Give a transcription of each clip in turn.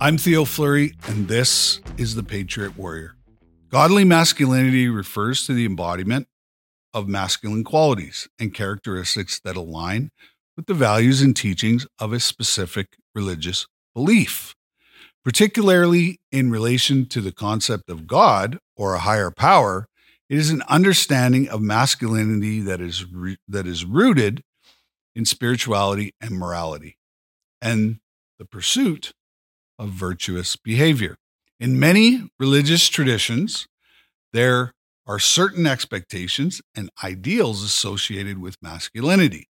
I'm Theo Fleury, and this is The Patriot Warrior. Godly masculinity refers to the embodiment of masculine qualities and characteristics that align with the values and teachings of a specific religious belief, particularly in relation to the concept of God or a higher power. It is an understanding of masculinity that is that is rooted in spirituality and morality, and the pursuit of virtuous behavior. In many religious traditions, there are certain expectations and ideals associated with masculinity.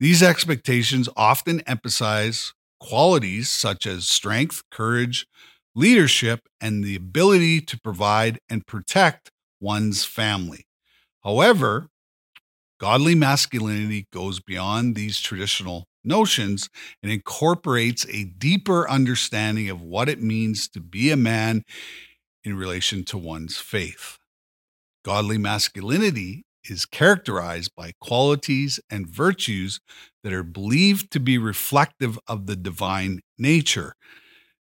These expectations often emphasize qualities such as strength, courage, leadership, and the ability to provide and protect one's family. However, godly masculinity goes beyond these traditional notions and incorporates a deeper understanding of what it means to be a man in relation to one's faith. Godly masculinity is characterized by qualities and virtues that are believed to be reflective of the divine nature.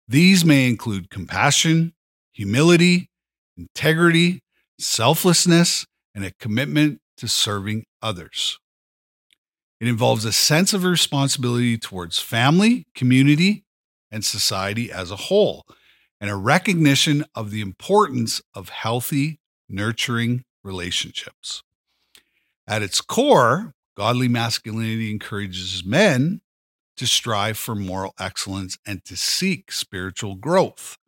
These may include compassion, humility, integrity, selflessness, and a commitment to serving others. It involves a sense of responsibility towards family, community, and society as a whole, and a recognition of the importance of healthy, nurturing relationships. At its core, godly masculinity encourages men to strive for moral excellence and to seek spiritual growth.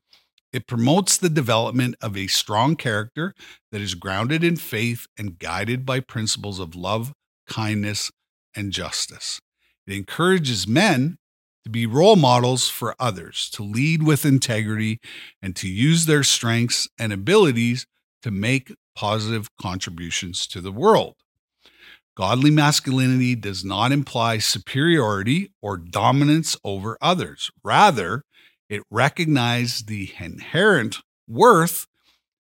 It promotes the development of a strong character that is grounded in faith and guided by principles of love, kindness, and justice. It encourages men to be role models for others, to lead with integrity, and to use their strengths and abilities to make positive contributions to the world. Godly masculinity does not imply superiority or dominance over others. Rather, it recognizes the inherent worth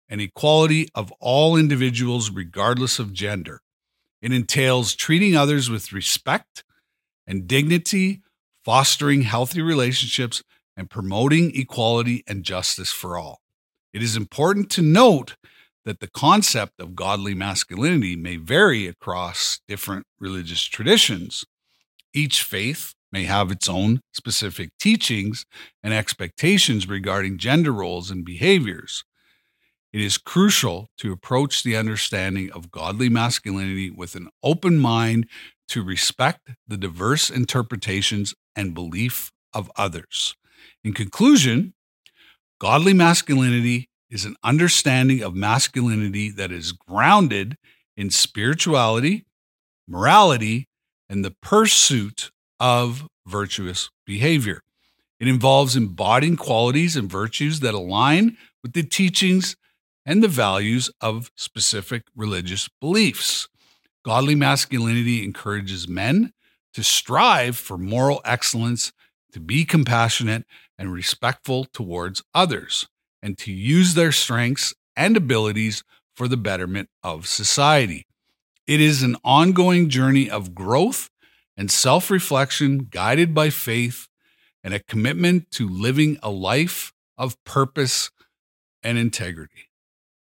and equality of all individuals, regardless of gender. It entails treating others with respect and dignity, fostering healthy relationships, and promoting equality and justice for all. It is important to note that the concept of godly masculinity may vary across different religious traditions. Each faith may have its own specific teachings and expectations regarding gender roles and behaviors. It is crucial to approach the understanding of godly masculinity with an open mind to respect the diverse interpretations and belief of others. In conclusion, godly masculinity is an understanding of masculinity that is grounded in spirituality, morality, and the pursuit of virtuous behavior. It involves embodying qualities and virtues that align with the teachings and the values of specific religious beliefs. Godly masculinity encourages men to strive for moral excellence, to be compassionate and respectful towards others, and to use their strengths and abilities for the betterment of society. It is an ongoing journey of growth and self reflection guided by faith and a commitment to living a life of purpose and integrity.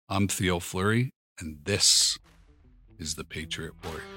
I'm Theo Fleury, and this is the Patriot Warrior.